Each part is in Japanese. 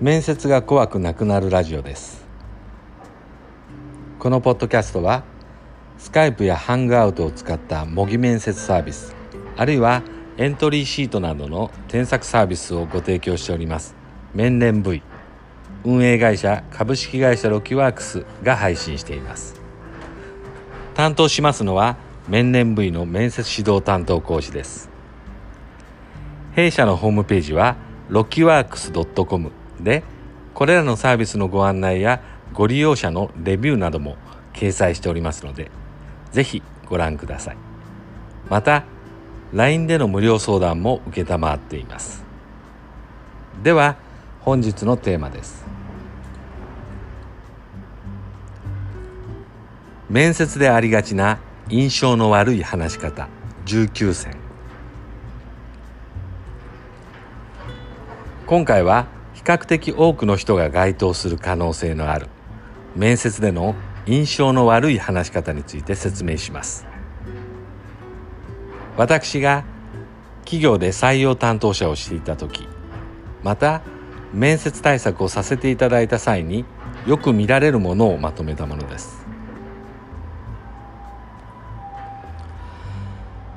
面接が怖くなくなるラジオです。このポッドキャストはスカイプやハングアウトを使った模擬面接サービスあるいはエントリーシートなどの添削サービスをご提供しております。面連 V 運営会社株式会社ロキワークスが配信しています。担当しますのは面連 V の面接指導担当講師です。弊社のホームページはロキワークス .com でこれらのサービスのご案内やご利用者のレビューなども掲載しておりますのでぜひご覧ください。また LINE での無料相談も承っています。では本日のテーマです。面接でありがちな印象の悪い話し方19選。今回は比較的多くの人が該当する可能性のある。面接での印象の悪い話し方について説明します。私が企業で採用担当者をしていた時また面接対策をさせていただいた際によく見られるものをまとめたものです。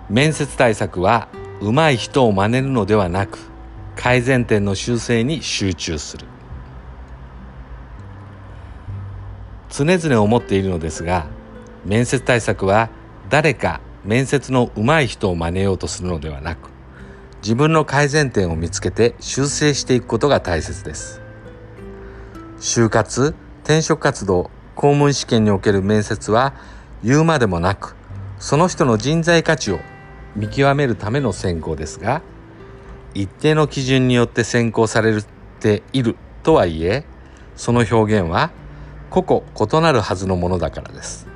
面接対策は上手い人を真似るのではなく改善点の修正に集中する。常々思っているのですが面接対策は誰か面接の上手い人を真似ようとするのではなく自分の改善点を見つけて修正していくことが大切です。就活転職活動公務員試験における面接は言うまでもなくその人の人材価値を見極めるための選考ですが一定の基準によって選考されているとはいえその表現は個々異なるはずのものだからです。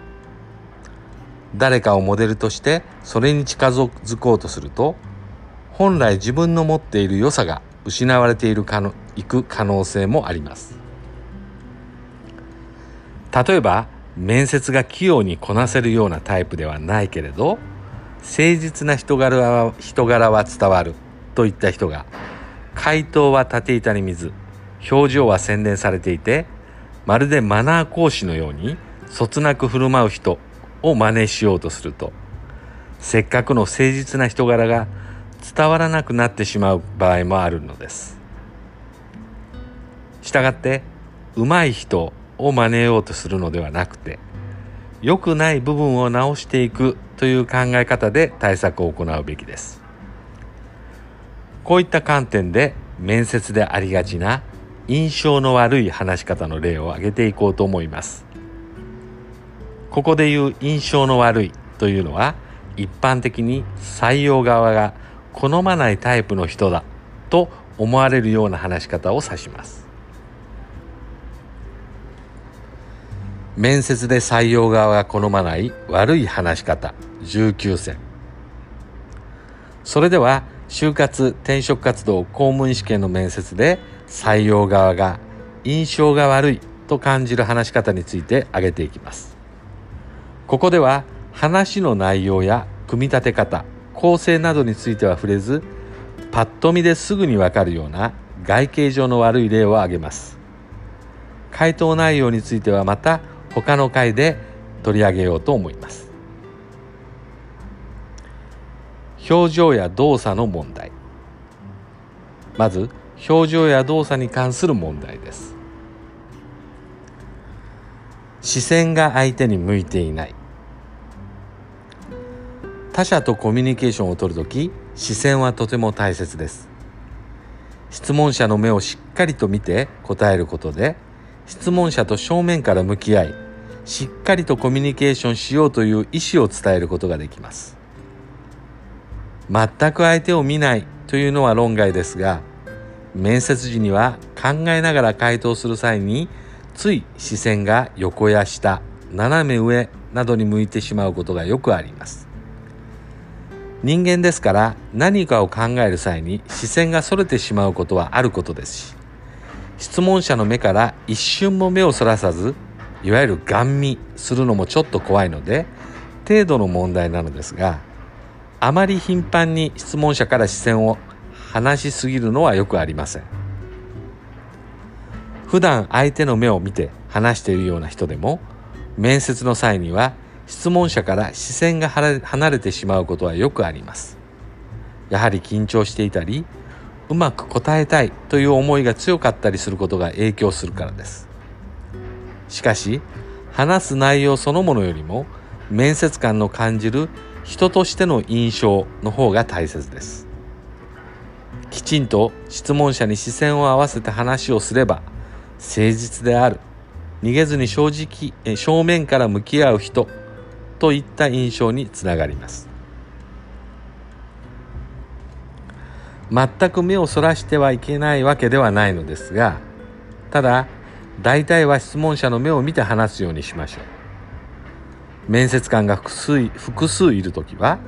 誰かをモデルとしてそれに近づこうとすると本来自分の持っている良さが失われているかのいく可能性もあります。例えば面接が器用にこなせるようなタイプではないけれど誠実な人柄は人柄は伝わる。といった人が回答は縦板に水表情は洗練されていてまるでマナー講師のようにそつなく振る舞う人を真似しようとするとせっかくの誠実な人柄が伝わらなくなってしまう場合もあるのです。したがって上手い人を真似ようとするのではなくて良くない部分を直していくという考え方で対策を行うべきです。こういった観点で面接でありがちな印象の悪い話し方の例を挙げていこうと思います。ここで言う印象の悪いというのは一般的に採用側が好まないタイプの人だと思われるような話し方を指します。面接で採用側が好まない悪い話し方19選。それでは就活転職活動公務員試験の面接で採用側が印象が悪いと感じる話し方について挙げていきます。ここでは話の内容や組み立て方構成などについては触れずパッと見ですぐにわかるような外形上の悪い例を挙げます。回答内容についてはまた他の回で取り上げようと思います。表情や動作の問題。まず表情や動作に関する問題です。視線が相手に向いていない。他者とコミュニケーションをとるとき視線はとても大切です。質問者の目をしっかりと見て答えることで質問者と正面から向き合いしっかりとコミュニケーションしようという意思を伝えることができます。全く相手を見ないというのは論外ですが面接時には考えながら回答する際につい視線が横や下斜め上などに向いてしまうことがよくあります。人間ですから何かを考える際に視線がそれてしまうことはあることですし質問者の目から一瞬も目をそらさずいわゆるガン見するのもちょっと怖いので程度の問題なのですがあまり頻繁に質問者から視線を離しすぎるのはよくありません。普段相手の目を見て話しているような人でも面接の際には質問者から視線が離れてしまうことはよくあります。やはり緊張していたりうまく答えたいという思いが強かったりすることが影響するからです。しかし話す内容そのものよりも面接官の感じる人としての印象の方が大切です。きちんと質問者に視線を合わせて話をすれば誠実である逃げずに正直正面から向き合う人といった印象につながります。全く目をそらしてはいけないわけではないのですがただ大体は質問者の目を見て話すようにしましょう。面接官が複数複数いる時は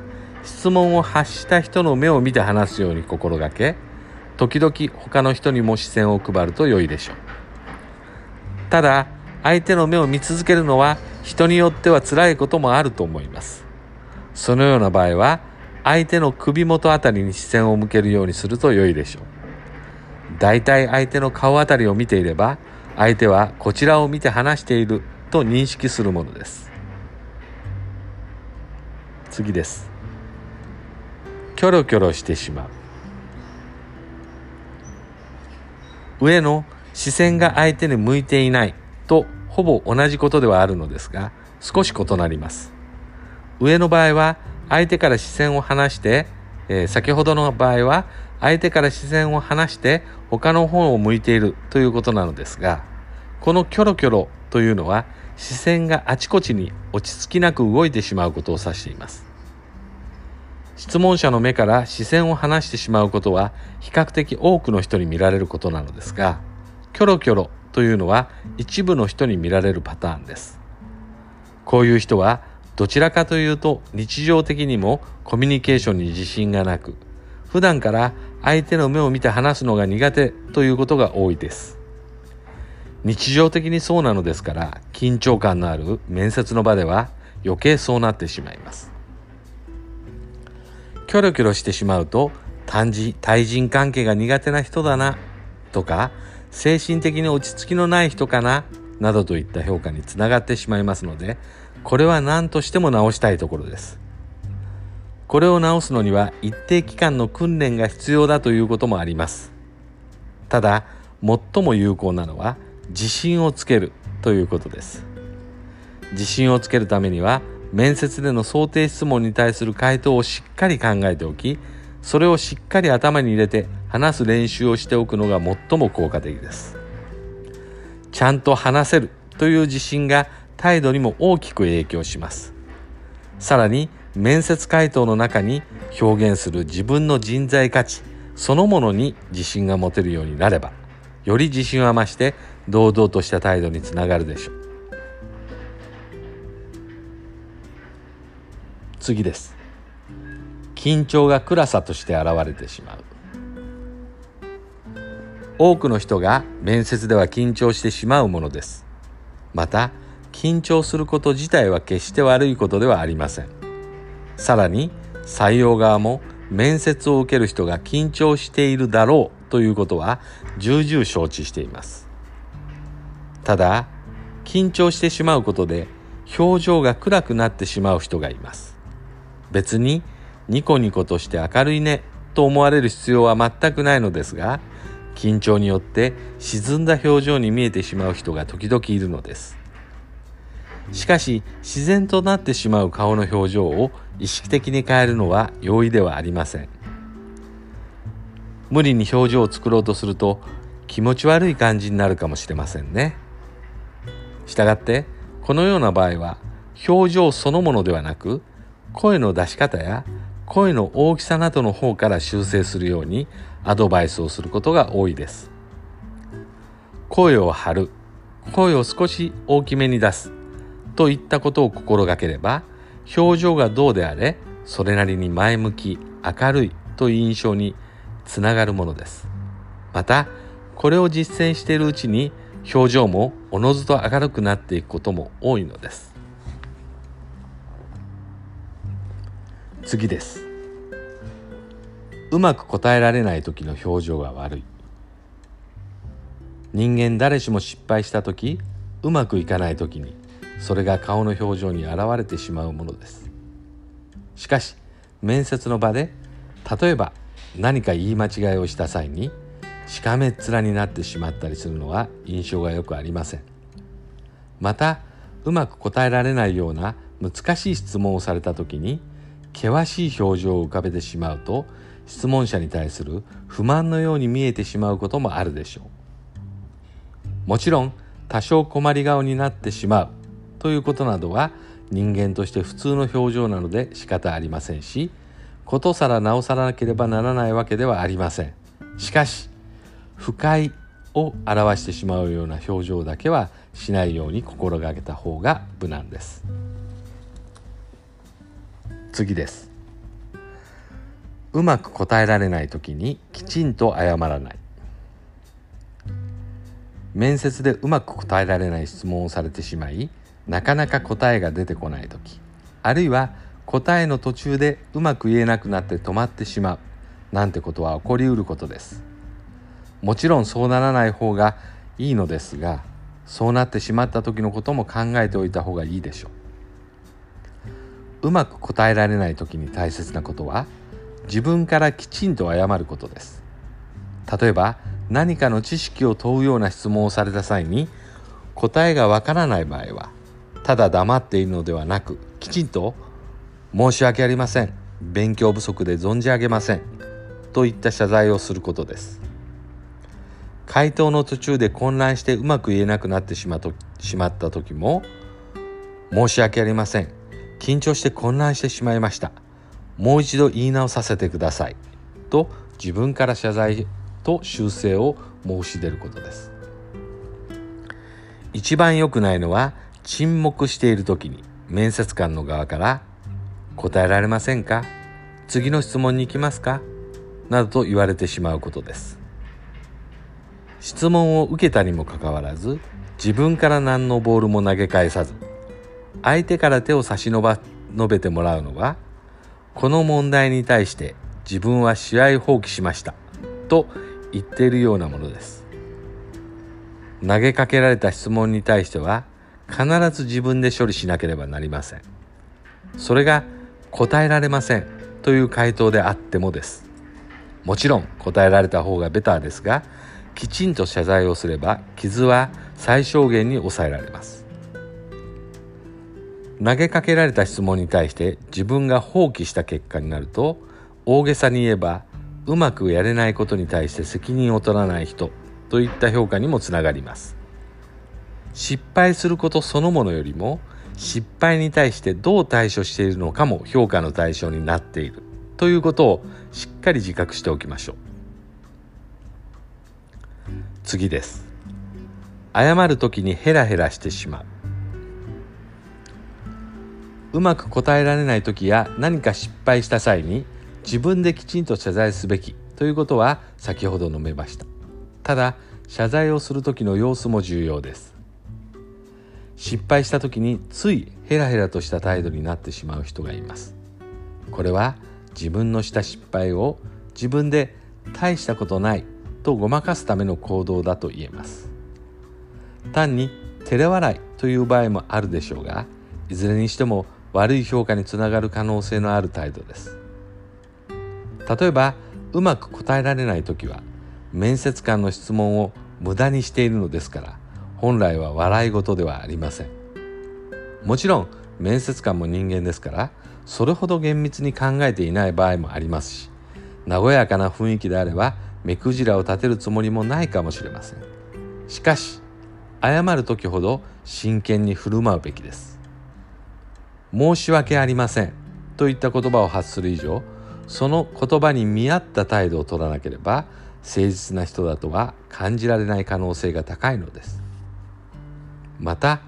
質問を発した人の目を見て話すように心がけ時々他の人にも視線を配ると良いでしょう。ただ相手の目を見続けるのは人によっては辛いこともあると思います。そのような場合は相手の首元あたりに視線を向けるようにすると良いでしょう。大体相手の顔あたりを見ていれば相手はこちらを見て話していると認識するものです。次です。キョロキョロしてしまう。上の視線が相手に向いていない。とほぼ同じことではあるのですが少し異なります。上の場合は相手から視線を離して、えー、先ほどの場合は相手から視線を離して他の方を向いているということなのですがこのキョロキョロというのは視線があちこちに落ち着きなく動いてしまうことを指しています。質問者の目から視線を離してしまうことは比較的多くの人に見られることなのですがキョロキョロというのは一部の人に見られるパターンです。こういう人はどちらかというと日常的にもコミュニケーションに自信がなく普段から相手の目を見て話すのが苦手ということが多いです。日常的にそうなのですから緊張感のある面接の場では余計そうなってしまいます。キョロキョロしてしまうと対人関係が苦手な人だなとか精神的に落ち着きのない人かななどといった評価につながってしまいますのでこれは何としても直したいところです。これを直すのには一定期間の訓練が必要だということもあります。ただ最も有効なのは自信をつけるということです。自信をつけるためには面接での想定質問に対する回答をしっかり考えておきそれをしっかり頭に入れて話す練習をしておくのが最も効果的です。ちゃんと話せるという自信が態度にも大きく影響します。さらに面接回答の中に表現する自分の人材価値そのものに自信が持てるようになればより自信は増して堂々とした態度につながるでしょう。次です。緊張が暗さとして現れてしまう。多くの人が面接では緊張してしまうものです。また緊張すること自体は決して悪いことではありません。さらに採用側も面接を受ける人が緊張しているだろうということは重々承知しています。ただ緊張してしまうことで表情が暗くなってしまう人がいます。別にニコニコとして明るいねと思われる必要は全くないのですが緊張によって沈んだ表情に見えてしまう人が時々いるのです。しかし自然となってしまう顔の表情を意識的に変えるのは容易ではありません。無理に表情を作ろうとすると気持ち悪い感じになるかもしれませんね。したがってこのような場合は表情そのものではなく声の出し方や声の大きさなどの方から修正するようにアドバイスをすることが多いです。声を張る声を少し大きめに出すといったことを心がければ表情がどうであれそれなりに前向き明るいという印象につながるものです。またこれを実践しているうちに表情もおのずと明るくなっていくことも多いのです。次です。うまく答えられない時の表情が悪い。人間誰しも失敗した時うまくいかない時にそれが顔の表情に現れてしまうものです。しかし面接の場で例えば何か言い間違いをした際にしかめっ面になってしまったりするのは印象がよくありません。またうまく答えられないような難しい質問をされた時に険しい表情を浮かべてしまうと質問者に対する不満のように見えてしまうこともあるでしょう。もちろん多少困り顔になってしまうということなどは人間として普通の表情なので仕方ありませんしことさら直さなければならないわけではありません。しかし不快を表してしまうような表情だけはしないように心がけた方が無難です。次です。うまく答えられない時にきちんと謝らない。面接でうまく答えられない質問をされてしまいなかなか答えが出てこない時あるいは答えの途中でうまく言えなくなって止まってしまうなんてことは起こりうることです。もちろんそうならない方がいいのですがそうなってしまった時のことも考えておいた方がいいでしょう。うまく答えられない時に大切なことは自分からきちんと謝ることです。例えば何かの知識を問うような質問をされた際に答えがわからない場合はただ黙っているのではなくきちんと「申し訳ありません。勉強不足で存じ上げません」といった謝罪をすることです。回答の途中で混乱してうまく言えなくなってしまとしまった時も「申し訳ありません。緊張して混乱してしまいました。もう一度言い直させてください」と自分から謝罪と修正を申し出ることです。一番良くないのは沈黙している時に面接官の側から「答えられませんか？次の質問に行きますか?」などと言われてしまうことです。質問を受けたにもかかわらず自分から何のボールも投げ返さず相手から手を差し伸ば述べてもらうのはこの問題に対して自分は試合放棄しましたと言っているようなものです。投げかけられた質問に対しては必ず自分で処理しなければなりません。それが答えられませんという回答であってもです。もちろん答えられた方がベターですがきちんと謝罪をすれば傷は最小限に抑えられます。投げかけられた質問に対して自分が放棄した結果になると大げさに言えばうまくやれないことに対して責任を取らない人といった評価にもつながります。失敗することそのものよりも失敗に対してどう対処しているのかも評価の対象になっているということをしっかり自覚しておきましょう。次です。謝る時にヘラヘラしてしまう。うまく答えられない時や何か失敗した際に自分できちんと謝罪すべきということは先ほど述べました。ただ謝罪をする時の様子も重要です。失敗した時についヘラヘラとした態度になってしまう人がいます。これは自分のした失敗を自分で大したことないとごまかすための行動だと言えます。単に照れ笑いという場合もあるでしょうがいずれにしても悪い評価につながる可能性のある態度です。例えばうまく答えられない時は面接官の質問を無駄にしているのですから本来は笑い事ではありません。もちろん面接官も人間ですからそれほど厳密に考えていない場合もありますし和やかな雰囲気であれば目くじらを立てるつもりもないかもしれません。しかし謝る時ほど真剣に振る舞うべきです。申し訳ありません。といった言葉を発する以上その言葉に見合った態度を取らなければ誠実な人だとは感じられない可能性が高いのです。また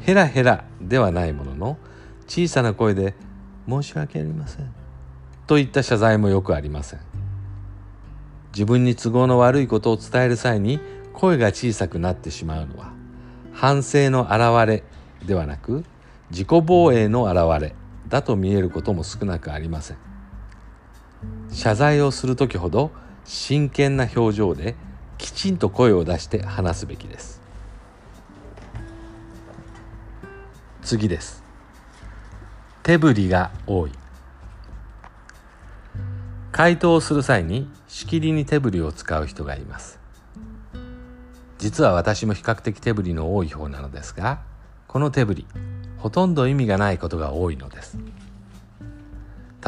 ヘラヘラではないものの小さな声で「申し訳ありません」といった謝罪もよくありません。自分に都合の悪いことを伝える際に声が小さくなってしまうのは反省の表れではなく自己防衛の表れだと見えることも少なくありません。謝罪をする時ほど真剣な表情できちんと声を出して話すべきです。次です。手振りが多い。回答をする際にしきりに手振りを使う人がいます。実は私も比較的手振りの多い方なのですがこの手振りほとんど意味がないことが多いのです。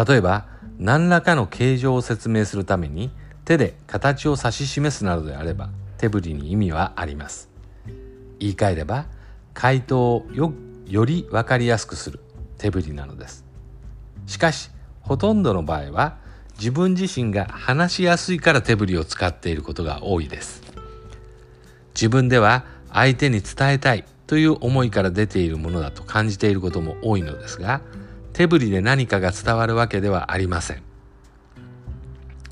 例えば何らかの形状を説明するために手で形を指し示すなどであれば手振りに意味はあります。言い換えれば回答をよより分かりやすくする手振りなのです。しかしほとんどの場合は自分自身が話しやすいから手振りを使っていることが多いです。自分では相手に伝えたいという思いから出ているものだと感じていることも多いのですが手振りで何かが伝わるわけではありません。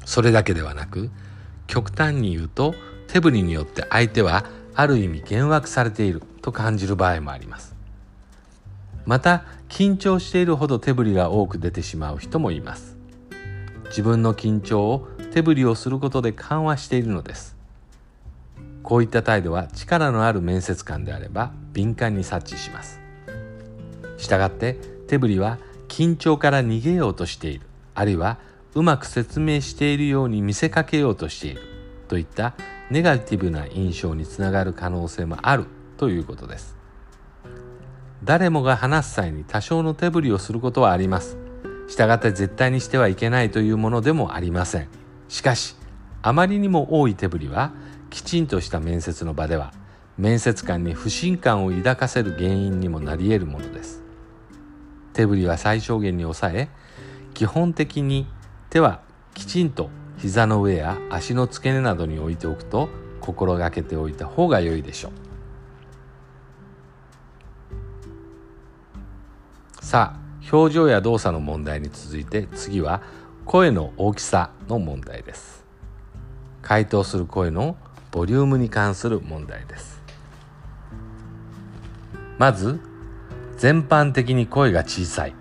それだけではなく極端に言うと手振りによって相手はある意味幻惑されていると感じる場合もあります。また緊張しているほど手振りが多く出てしまう人もいます。自分の緊張を手振りをすることで緩和しているのです。こういった態度は力のある面接官であれば敏感に察知しますしたがって手振りは緊張から逃げようとしているあるいはうまく説明しているように見せかけようとしているといったネガティブな印象につながる可能性もあるということです誰もが話す際に多少の手振りをすることはあります。したがって絶対にしてはいけないというものでもありません。しかし、あまりにも多い手振りは、きちんとした面接の場では、面接官に不信感を抱かせる原因にもなり得るものです。手振りは最小限に抑え、基本的に手はきちんと膝の上や足の付け根などに置いておくと心がけておいた方が良いでしょう。さあ表情や動作の問題に続いて次は声の大きさの問題です回答する声のボリュームに関する問題です。まず全般的に声が小さい。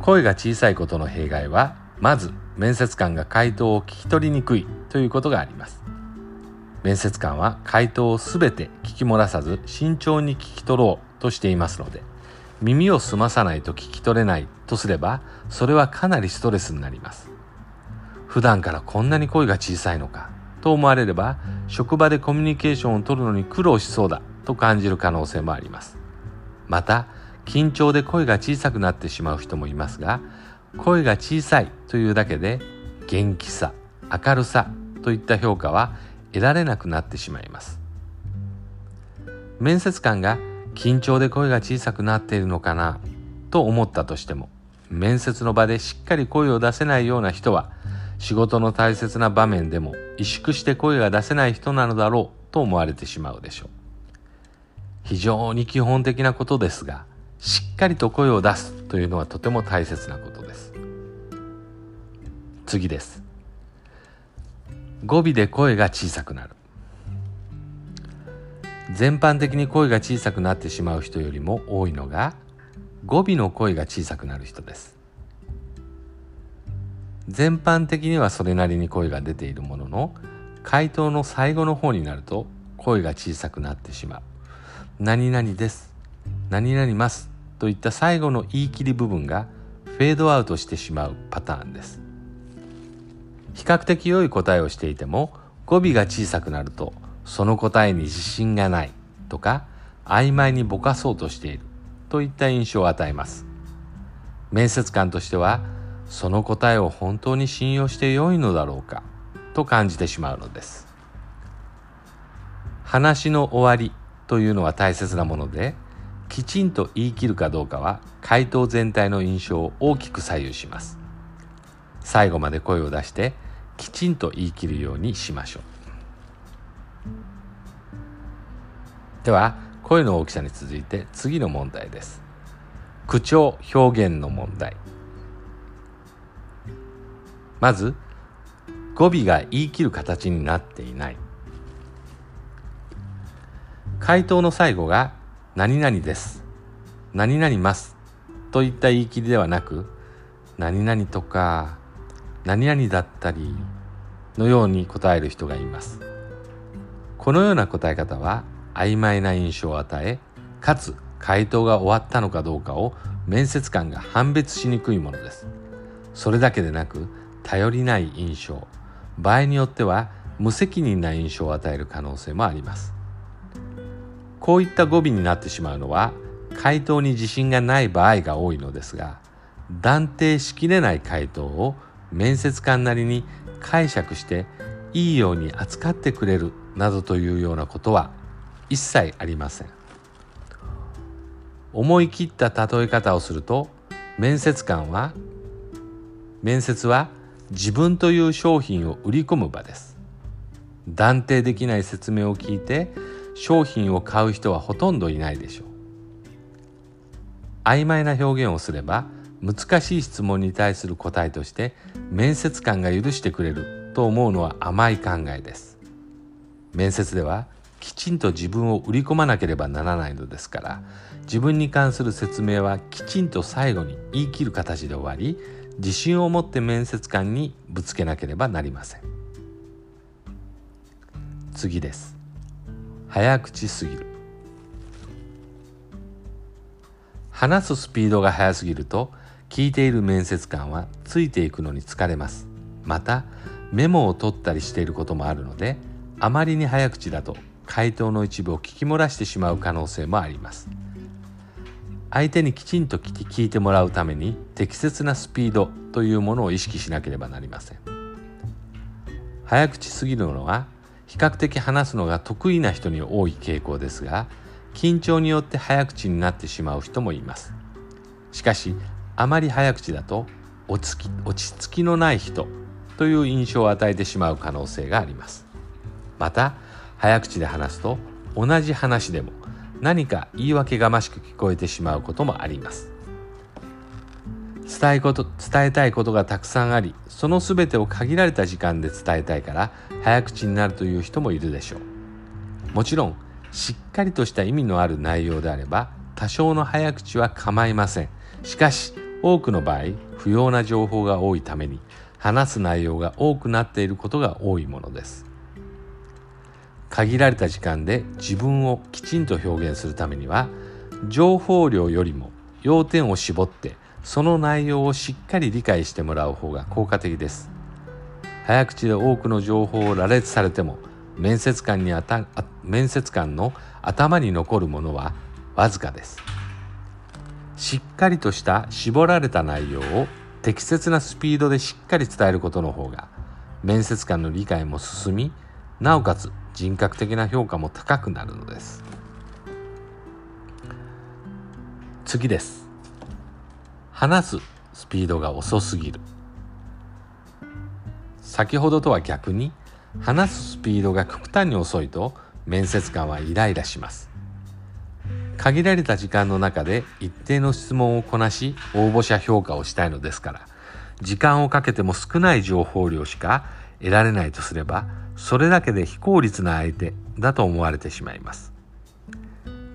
声が小さいことの弊害はまず面接官が回答を聞き取りにくいということがあります。面接官は回答をすべて聞き漏らさず慎重に聞き取ろうとしていますので耳を澄まさないと聞き取れないとすればそれはかなりストレスになります。普段からこんなに声が小さいのかと思われれば職場でコミュニケーションを取るのに苦労しそうだと感じる可能性もあります。また緊張で声が小さくなってしまう人もいますが声が小さいというだけで元気さ明るさといった評価は得られなくなってしまいます。面接官が緊張で声が小さくなっているのかなと思ったとしても面接の場でしっかり声を出せないような人は仕事の大切な場面でも萎縮して声が出せない人なのだろうと思われてしまうでしょう。非常に基本的なことですがしっかりと声を出すというのはとても大切なことです。次です。語尾で声が小さくなる。全般的に声が小さくなってしまう人よりも多いのが語尾の声が小さくなる人です。全般的にはそれなりに声が出ているものの回答の最後の方になると声が小さくなってしまう。何々です。何々ます。といった最後の言い切り部分がフェードアウトしてしまうパターンです。比較的良い答えをしていても語尾が小さくなるとその答えに自信がないとか曖昧にぼかそうとしているといった印象を与えます。面接官としてはその答えを本当に信用して良いのだろうかと感じてしまうのです。話の終わりというのは大切なものできちんと言い切るかどうかは回答全体の印象を大きく左右します。最後まで声を出してきちんと言い切るようにしましょう。では声の大きさに続いて次の問題です。口調表現の問題。まず語尾が言い切る形になっていない。回答の最後が何々です。何々ます。といった言い切りではなく何々とか何々だったりのように答える人がいます。このような答え方は曖昧な印象を与えかつ回答が終わったのかどうかを面接官が判別しにくいものです。それだけでなく頼りない印象。場合によっては無責任な印象を与える可能性もあります。こういった語尾になってしまうのは回答に自信がない場合が多いのですが断定しきれない回答を面接官なりに解釈していいように扱ってくれるなどというようなことは一切ありません。思い切った例え方をすると面接官は面接は自分という商品を売り込む場です。断定できない説明を聞いて商品を買う人はほとんどいないでしょう。曖昧な表現をすれば難しい質問に対する答えとして面接官が許してくれると思うのは甘い考えです。面接ではきちんと自分を売り込まなければならないのですから自分に関する説明はきちんと最後に言い切る形で終わり自信を持って面接官にぶつけなければなりません。次です。早口すぎる。話すスピードが速すぎると聞いている面接官はついていくのに疲れます。またメモを取ったりしていることもあるのであまりに早口だと回答の一部を聞き漏らしてしまう可能性もあります。相手にきちんと聞いてもらうために適切なスピードというものを意識しなければなりません。早口すぎるのは比較的話すのが得意な人に多い傾向ですが緊張によって早口になってしまう人もいます。しかしあまり早口だと落ち着き落ち着きのない人という印象を与えてしまう可能性があります。また早口で話すと同じ話でも何か言い訳がましく聞こえてしまうこともあります。伝えこと伝えたいことがたくさんありその全てを限られた時間で伝えたいから早口になるという人もいるでしょう。もちろんしっかりとした意味のある内容であれば多少の早口は構いません。しかし多くの場合不要な情報が多いために話す内容が多くなっていることが多いものです。限られた時間で自分をきちんと表現するためには情報量よりも要点を絞ってその内容をしっかり理解してもらう方が効果的です。早口で多くの情報を羅列されても面接官にあた面接官の頭に残るものはわずかです。しっかりとした絞られた内容を適切なスピードでしっかり伝えることの方が面接官の理解も進みなおかつ人格的な評価も高くなるのです。次です。話すスピードが遅すぎる。先ほどとは逆に話すスピードが極端に遅いと面接官はイライラします。限られた時間の中で一定の質問をこなし応募者評価をしたいのですから時間をかけても少ない情報量しか得られないとすればそれだけで非効率な相手だと思われてしまいます。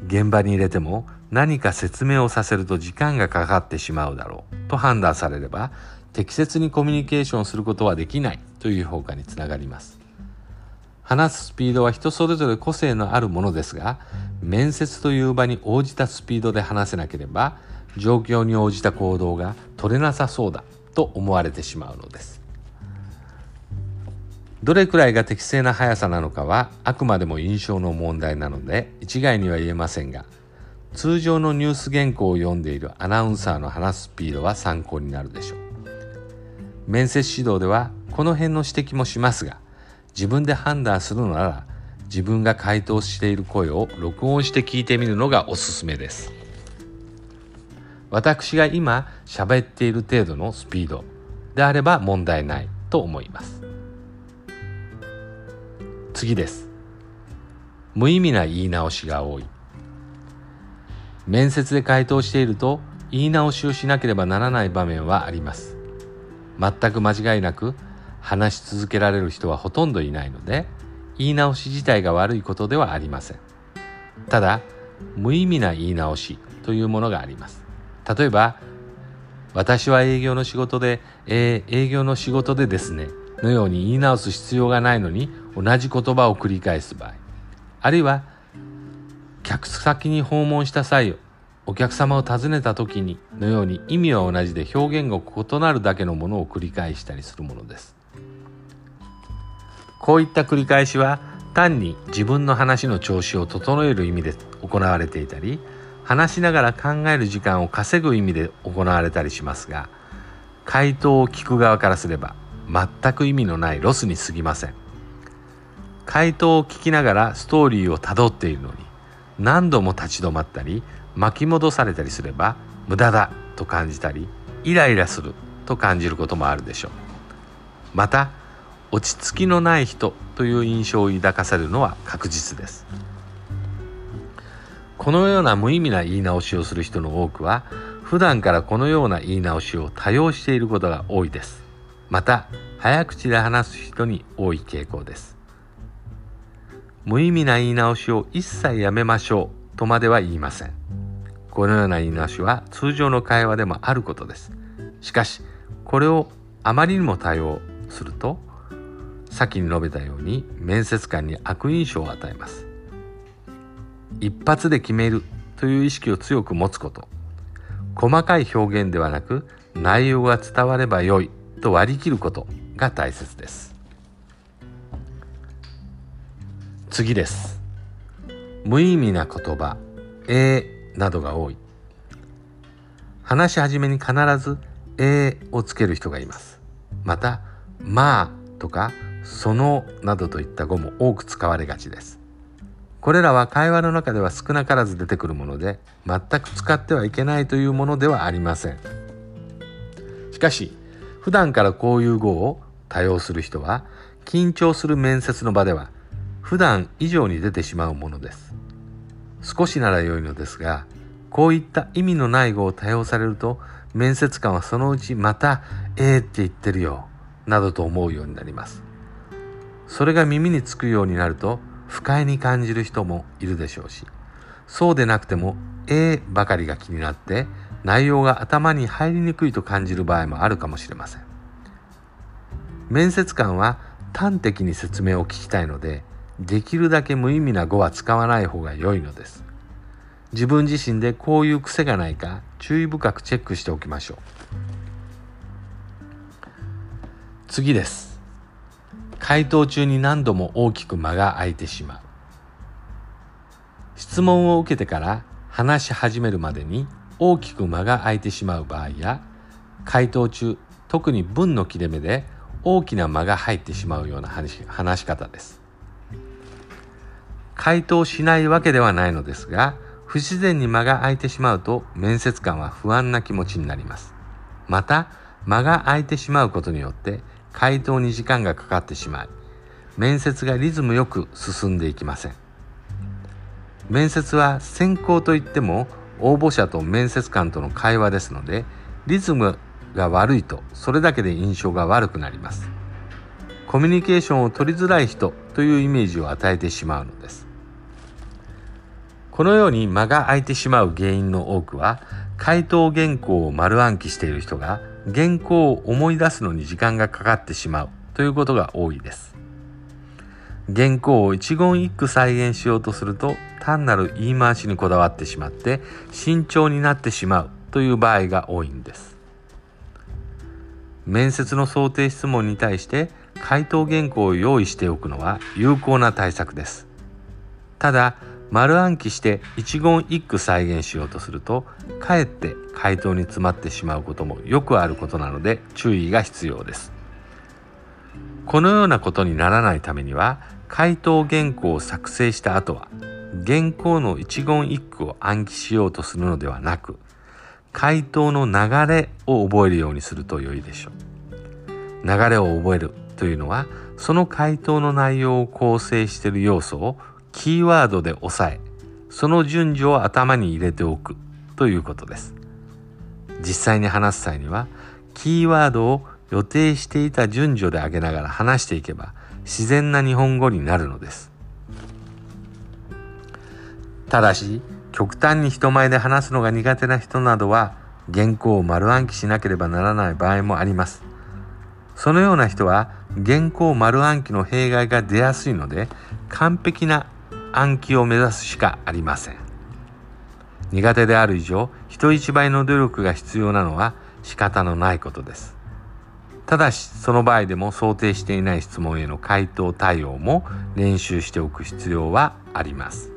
現場に入れても何か説明をさせると時間がかかってしまうだろうと判断されれば適切にコミュニケーションすることはできないという評価につながります。話すスピードは人それぞれ個性のあるものですが面接という場に応じたスピードで話せなければ状況に応じた行動が取れなさそうだと思われてしまうのです。どれくらいが適正な速さなのかはあくまでも印象の問題なので一概には言えませんが通常のニュース原稿を読んでいるアナウンサーの話すスピードは参考になるでしょう。面接指導ではこの辺の指摘もしますが自分で判断するのなら自分が回答している声を録音して聞いてみるのがおすすめです。私が今喋っている程度のスピードであれば問題ないと思います。次です。無意味な言い直しが多い。面接で回答していると言い直しをしなければならない場面はあります。全く間違いなく話し続けられる人はほとんどいないので言い直し自体が悪いことではありません。ただ無意味な言い直しというものがあります。例えば私は営業の仕事で、えー、営業の仕事でですねのように言い直す必要がないのに同じ言葉を繰り返す場合あるいは客先に訪問した際お客様を訪ねた時にのように意味は同じで表現が異なるだけのものを繰り返したりするものです。こういった繰り返しは単に自分の話の調子を整える意味で行われていたり話しながら考える時間を稼ぐ意味で行われたりしますが回答を聞く側からすれば全く意味のないロスに過ぎません。回答を聞きながらストーリーをたどっているのに何度も立ち止まったり巻き戻されたりすれば無駄だと感じたりイライラすると感じることもあるでしょう。また落ち着きのない人という印象を抱かせるのは確実です。このような無意味な言い直しをする人の多くは普段からこのような言い直しを多用していることが多いです。また早口で話す人に多い傾向です。無意味な言い直しを一切やめましょうとまでは言いません。このような言い直しは通常の会話でもあることです。しかしこれをあまりにも多用すると先に述べたように面接官に悪印象を与えます。一発で決めるという意識を強く持つこと。細かい表現ではなく内容が伝わればよいと割り切ることが大切です。次です。無意味な言葉「えー」などが多い。話し始めに必ず「えー」をつける人がいます。また「まあ」とか「その」などといった語も多く使われがちです。これらは会話の中では少なからず出てくるもので全く使ってはいけないというものではありません。しかし普段からこういう語を多用する人は緊張する面接の場では普段以上に出てしまうものです。少しなら良いのですがこういった意味のない語を多用されると面接官はそのうちまた「ええー、って言ってるよ」などと思うようになります。それが耳につくようになると不快に感じる人もいるでしょうしそうでなくても「ええ」ばかりが気になって内容が頭に入りにくいと感じる場合もあるかもしれません。面接官は端的に説明を聞きたいのでできるだけ無意味な語は使わない方が良いのです。自分自身でこういう癖がないか注意深くチェックしておきましょう。次です。回答中に何度も大きく間が空いてしまう。質問を受けてから話し始めるまでに大きく間が空いてしまう場合や回答中特に文の切れ目で大きな間が入ってしまうような話し方です。回答しないわけではないのですが不自然に間が空いてしまうと面接官は不安な気持ちになります。また間が空いてしまうことによって回答に時間がかかってしまい面接がリズムよく進んでいきません。面接は選考といっても応募者と面接官との会話ですのでリズムが悪いとそれだけで印象が悪くなります。コミュニケーションを取りづらい人というイメージを与えてしまうのです。このように間が空いてしまう原因の多くは回答原稿を丸暗記している人が原稿を思い出すのに時間がかかってしまうということが多いです。原稿を一言一句再現しようとすると単なる言い回しにこだわってしまって慎重になってしまうという場合が多いんです。面接の想定質問に対して回答原稿を用意しておくのは有効な対策です。ただ丸暗記して一言一句再現しようとするとかえって回答に詰まってしまうこともよくあることなので注意が必要です。このようなことにならないためには回答原稿を作成した後は原稿の一言一句を暗記しようとするのではなく回答の流れを覚えるようにすると良いでしょう。流れを覚えるというのはその回答の内容を構成している要素をキーワードで押さえその順序を頭に入れておくということです。実際に話す際にはキーワードを予定していた順序で上げながら話していけば自然な日本語になるのです。ただし極端に人前で話すのが苦手な人などは原稿を丸暗記しなければならない場合もあります。そのような人は原稿丸暗記の弊害が出やすいので完璧な暗記を目指すしかありません。苦手である以上人一倍の努力が必要なのは仕方のないことです。ただしその場合でも想定していない質問への回答対応も練習しておく必要はあります。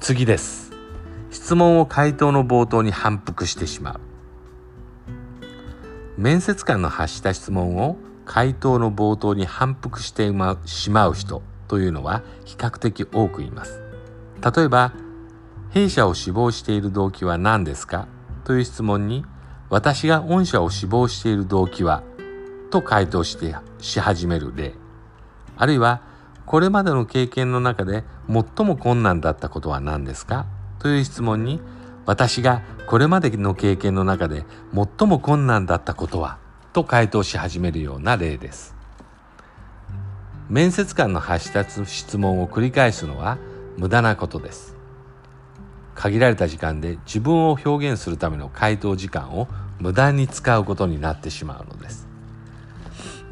次です。質問を回答の冒頭に反復してしまう。面接官の発した質問を回答の冒頭に反復してしまう人というのは比較的多くいます。例えば弊社を志望している動機は何ですか？という質問に私が御社を志望している動機は？と回答してし始める例。あるいはこれまでの経験の中で最も困難だったことは何ですか？という質問に私がこれまでの経験の中で最も困難だったことは？と回答し始めるような例です。面接官の発した質問を繰り返すのは無駄なことです。限られた時間で自分を表現するための回答時間を無駄に使うことになってしまうのです。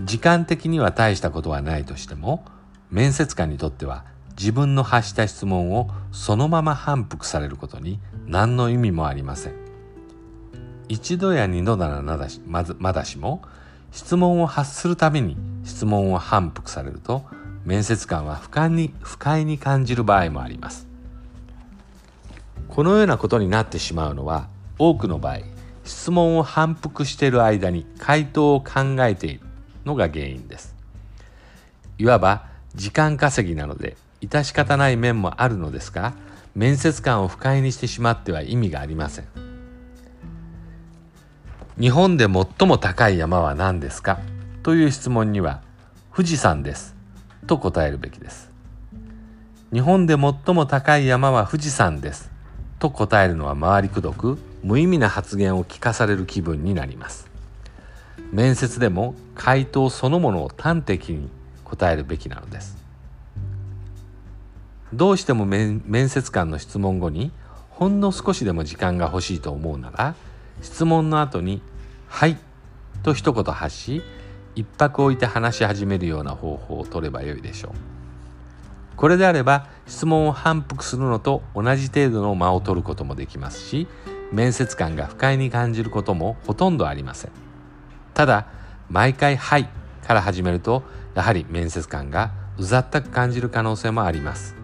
時間的には大したことはないとしても面接官にとっては自分の発した質問をそのまま反復されることに何の意味もありません。一度や二度ならまだしままだしも質問を発するために質問を反復されると面接官は不快に不快に感じる場合もあります。このようなことになってしまうのは多くの場合質問を反復している間に回答を考えているのが原因です。いわば時間稼ぎなので致し方ない面もあるのですが面接官を不快にしてしまっては意味がありません。日本で最も高い山は何ですか？という質問には富士山です。と答えるべきです。日本で最も高い山は富士山です。と答えるのは回りくどく無意味な発言を聞かされる気分になります。面接でも回答そのものを端的に答えるべきなのです。どうしても面接官の質問後にほんの少しでも時間が欲しいと思うなら質問の後に「はい」と一言発し一泊置いて話し始めるような方法を取ればよいでしょう。これであれば質問を反復するのと同じ程度の間を取ることもできますし面接官が不快に感じることもほとんどありません。ただ毎回「はい」から始めるとやはり面接官がうざったく感じる可能性もあります。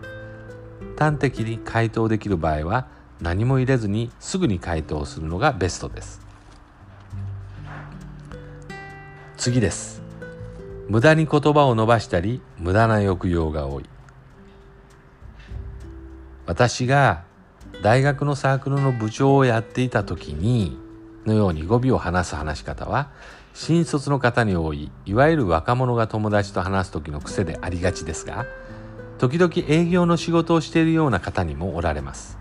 端的に回答できる場合は何も入れずにすぐに回答するのがベストです。次です。無駄に言葉を伸ばしたり無駄な抑揚が多い。私が大学のサークルの部長をやっていた時にのように語尾を話す話し方は新卒の方に多いいわゆる若者が友達と話す時の癖でありがちですが時々営業の仕事をしているような方にもおられます。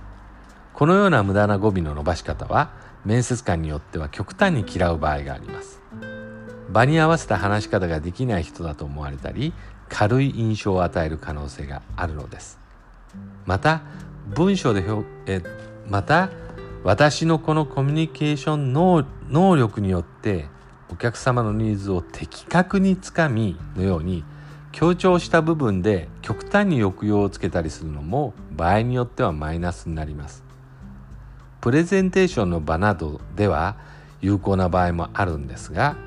このような無駄な語尾の伸ばし方は面接官によっては極端に嫌う場合があります。場に合わせた話し方ができない人だと思われたり軽い印象を与える可能性があるのです。また文章で表えまた私のこのコミュニケーション能力によってお客様のニーズを的確につかみのように強調した部分で極端に抑揚をつけたりするのも場合によってはマイナスになります。プレゼンテーションの場などでは有効な場合もあるんですが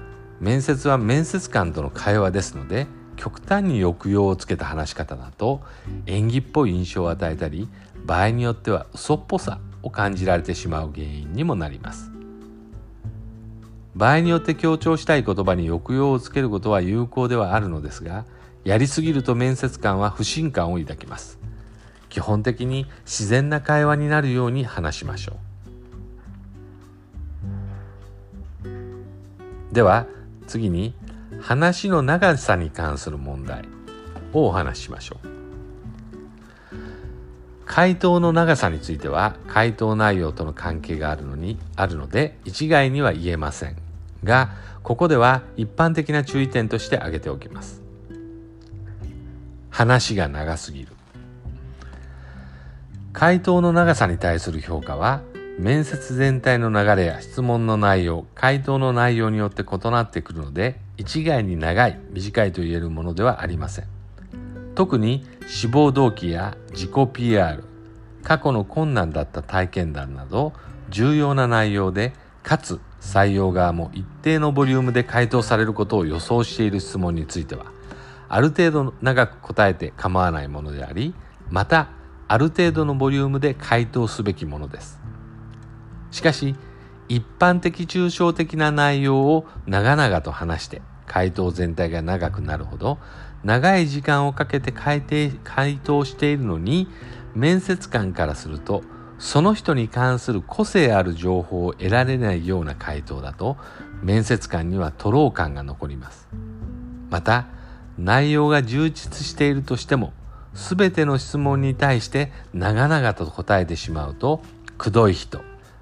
面接は面接官との会話ですので極端に抑揚をつけた話し方だと演技っぽい印象を与えたり場合によっては嘘っぽさを感じられてしまう原因にもなります。場合によって強調したい言葉に抑揚をつけることは有効ではあるのですがやりすぎると面接官は不信感を抱きます。基本的に自然な会話になるように話しましょう。では次に話の長さに関する問題をお話ししましょう。回答の長さについては回答内容との関係があるのにあるので一概には言えません。がここでは一般的な注意点として挙げておきます。話が長すぎる。回答の長さに対する評価は面接全体の流れや質問の内容回答の内容によって異なってくるので一概に長い短いと言えるものではありません。特に志望動機や自己 PR 過去の困難だった体験談など重要な内容でかつ採用側も一定のボリュームで回答されることを予想している質問についてはある程度長く答えて構わないものでありまたある程度のボリュームで回答すべきものです。しかし一般的抽象的な内容を長々と話して回答全体が長くなるほど長い時間をかけて回答しているのに面接官からするとその人に関する個性ある情報を得られないような回答だと面接官には徒労感が残ります。また内容が充実しているとしても全ての質問に対して長々と答えてしまうとくどい人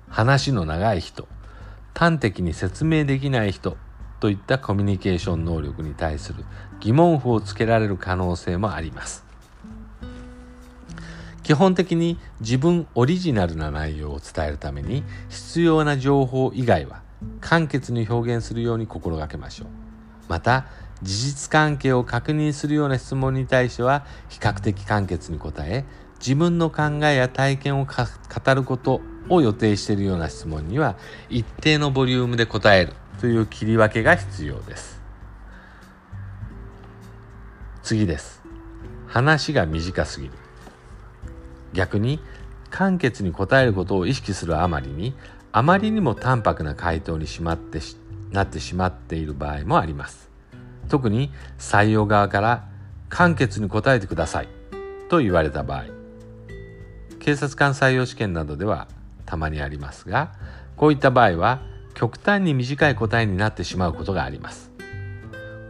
話の長い人端的に説明できない人といったコミュニケーション能力に対する疑問符をつけられる可能性もあります。基本的に自分オリジナルな内容を伝えるために必要な情報以外は簡潔に表現するように心がけましょう。また事実関係を確認するような質問に対しては比較的簡潔に答え自分の考えや体験を語ることを予定しているような質問には一定のボリュームで答えるという切り分けが必要です。次です。話が短すぎる。逆に簡潔に答えることを意識するあまりにあまりにも淡白な回答にしまってなってしまっている場合もあります。特に採用側から簡潔に答えてくださいと言われた場合。警察官採用試験などではたまにありますがこういった場合は極端に短い答えになってしまうことがあります。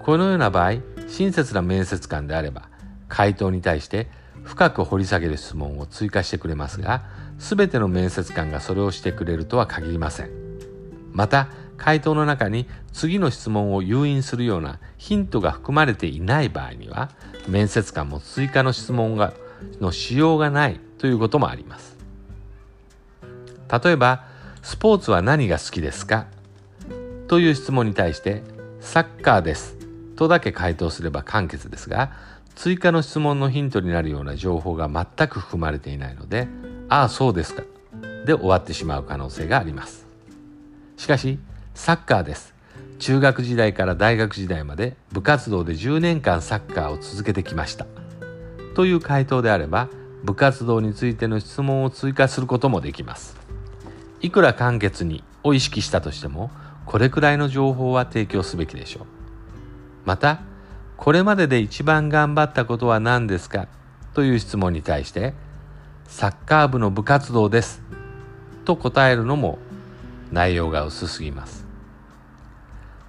このような場合親切な面接官であれば回答に対して深く掘り下げる質問を追加してくれますが全ての面接官がそれをしてくれるとは限りません。また回答の中に次の質問を誘引するようなヒントが含まれていない場合には面接官も追加の質問がのしようがないということもあります。例えばスポーツは何が好きですか？という質問に対してサッカーです。とだけ回答すれば簡潔ですが追加の質問のヒントになるような情報が全く含まれていないのでああそうですか。で終わってしまう可能性があります。しかしサッカーです。中学時代から大学時代まで部活動で10年間サッカーを続けてきました。という回答であれば部活動についての質問を追加することもできます。いくら簡潔にを意識したとしてもこれくらいの情報は提供すべきでしょう。またこれまでで一番頑張ったことは何ですか？という質問に対してサッカー部の部活動です。と答えるのも内容が薄すぎます。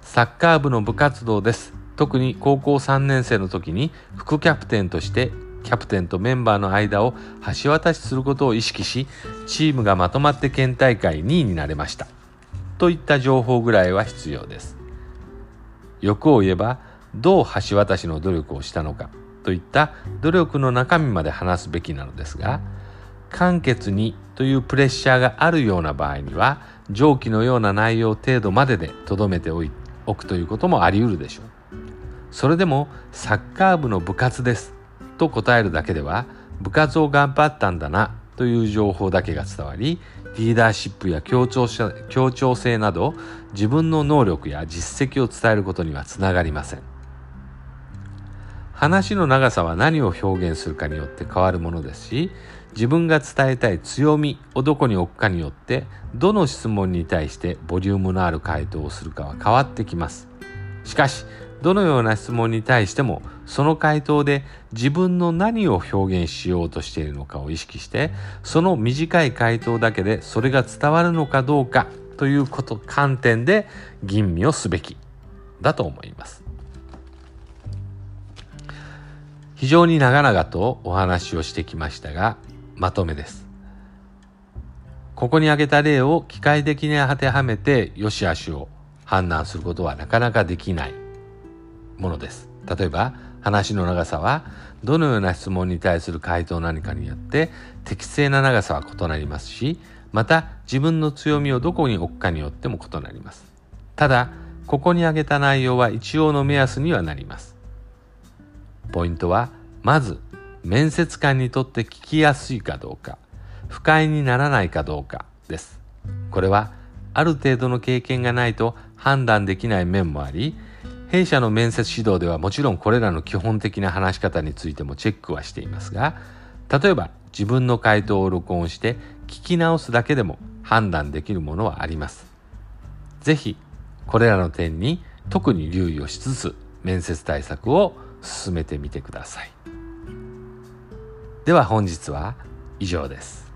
サッカー部の部活動です。特に高校3年生の時に副キャプテンとしてキャプテンとメンバーの間を橋渡しすることを意識しチームがまとまって県大会2位になれました。といった情報ぐらいは必要です。欲を言えばどう橋渡しの努力をしたのかといった努力の中身まで話すべきなのですが簡潔にというプレッシャーがあるような場合には上記のような内容程度まででとどめておくということもあり得るでしょう。それでもサッカー部の部活です。と答えるだけでは部活を頑張ったんだなという情報だけが伝わりリーダーシップや協調協調性など自分の能力や実績を伝えることにはつながりません。話の長さは何を表現するかによって変わるものですし自分が伝えたい強みをどこに置くかによってどの質問に対してボリュームのある回答をするかは変わってきます。しかしどのような質問に対してもその回答で自分の何を表現しようとしているのかを意識してその短い回答だけでそれが伝わるのかどうかということ観点で吟味をすべきだと思います。非常に長々とお話をしてきましたがまとめです。ここに挙げた例を機械的に当てはめて良し悪しを判断することはなかなかできないものです。例えば話の長さはどのような質問に対する回答何かによって適正な長さは異なりますしまた自分の強みをどこに置くかによっても異なります。ただここに挙げた内容は一応の目安にはなります。ポイントはまず面接官にとって聞きやすいかどうか不快にならないかどうかです。これはある程度の経験がないと判断できない面もあり弊社の面接指導ではもちろんこれらの基本的な話し方についてもチェックはしていますが例えば自分の回答を録音して聞き直すだけでも判断できるものはあります。ぜひこれらの点に特に留意をしつつ面接対策を進めてみてください。では本日は以上です。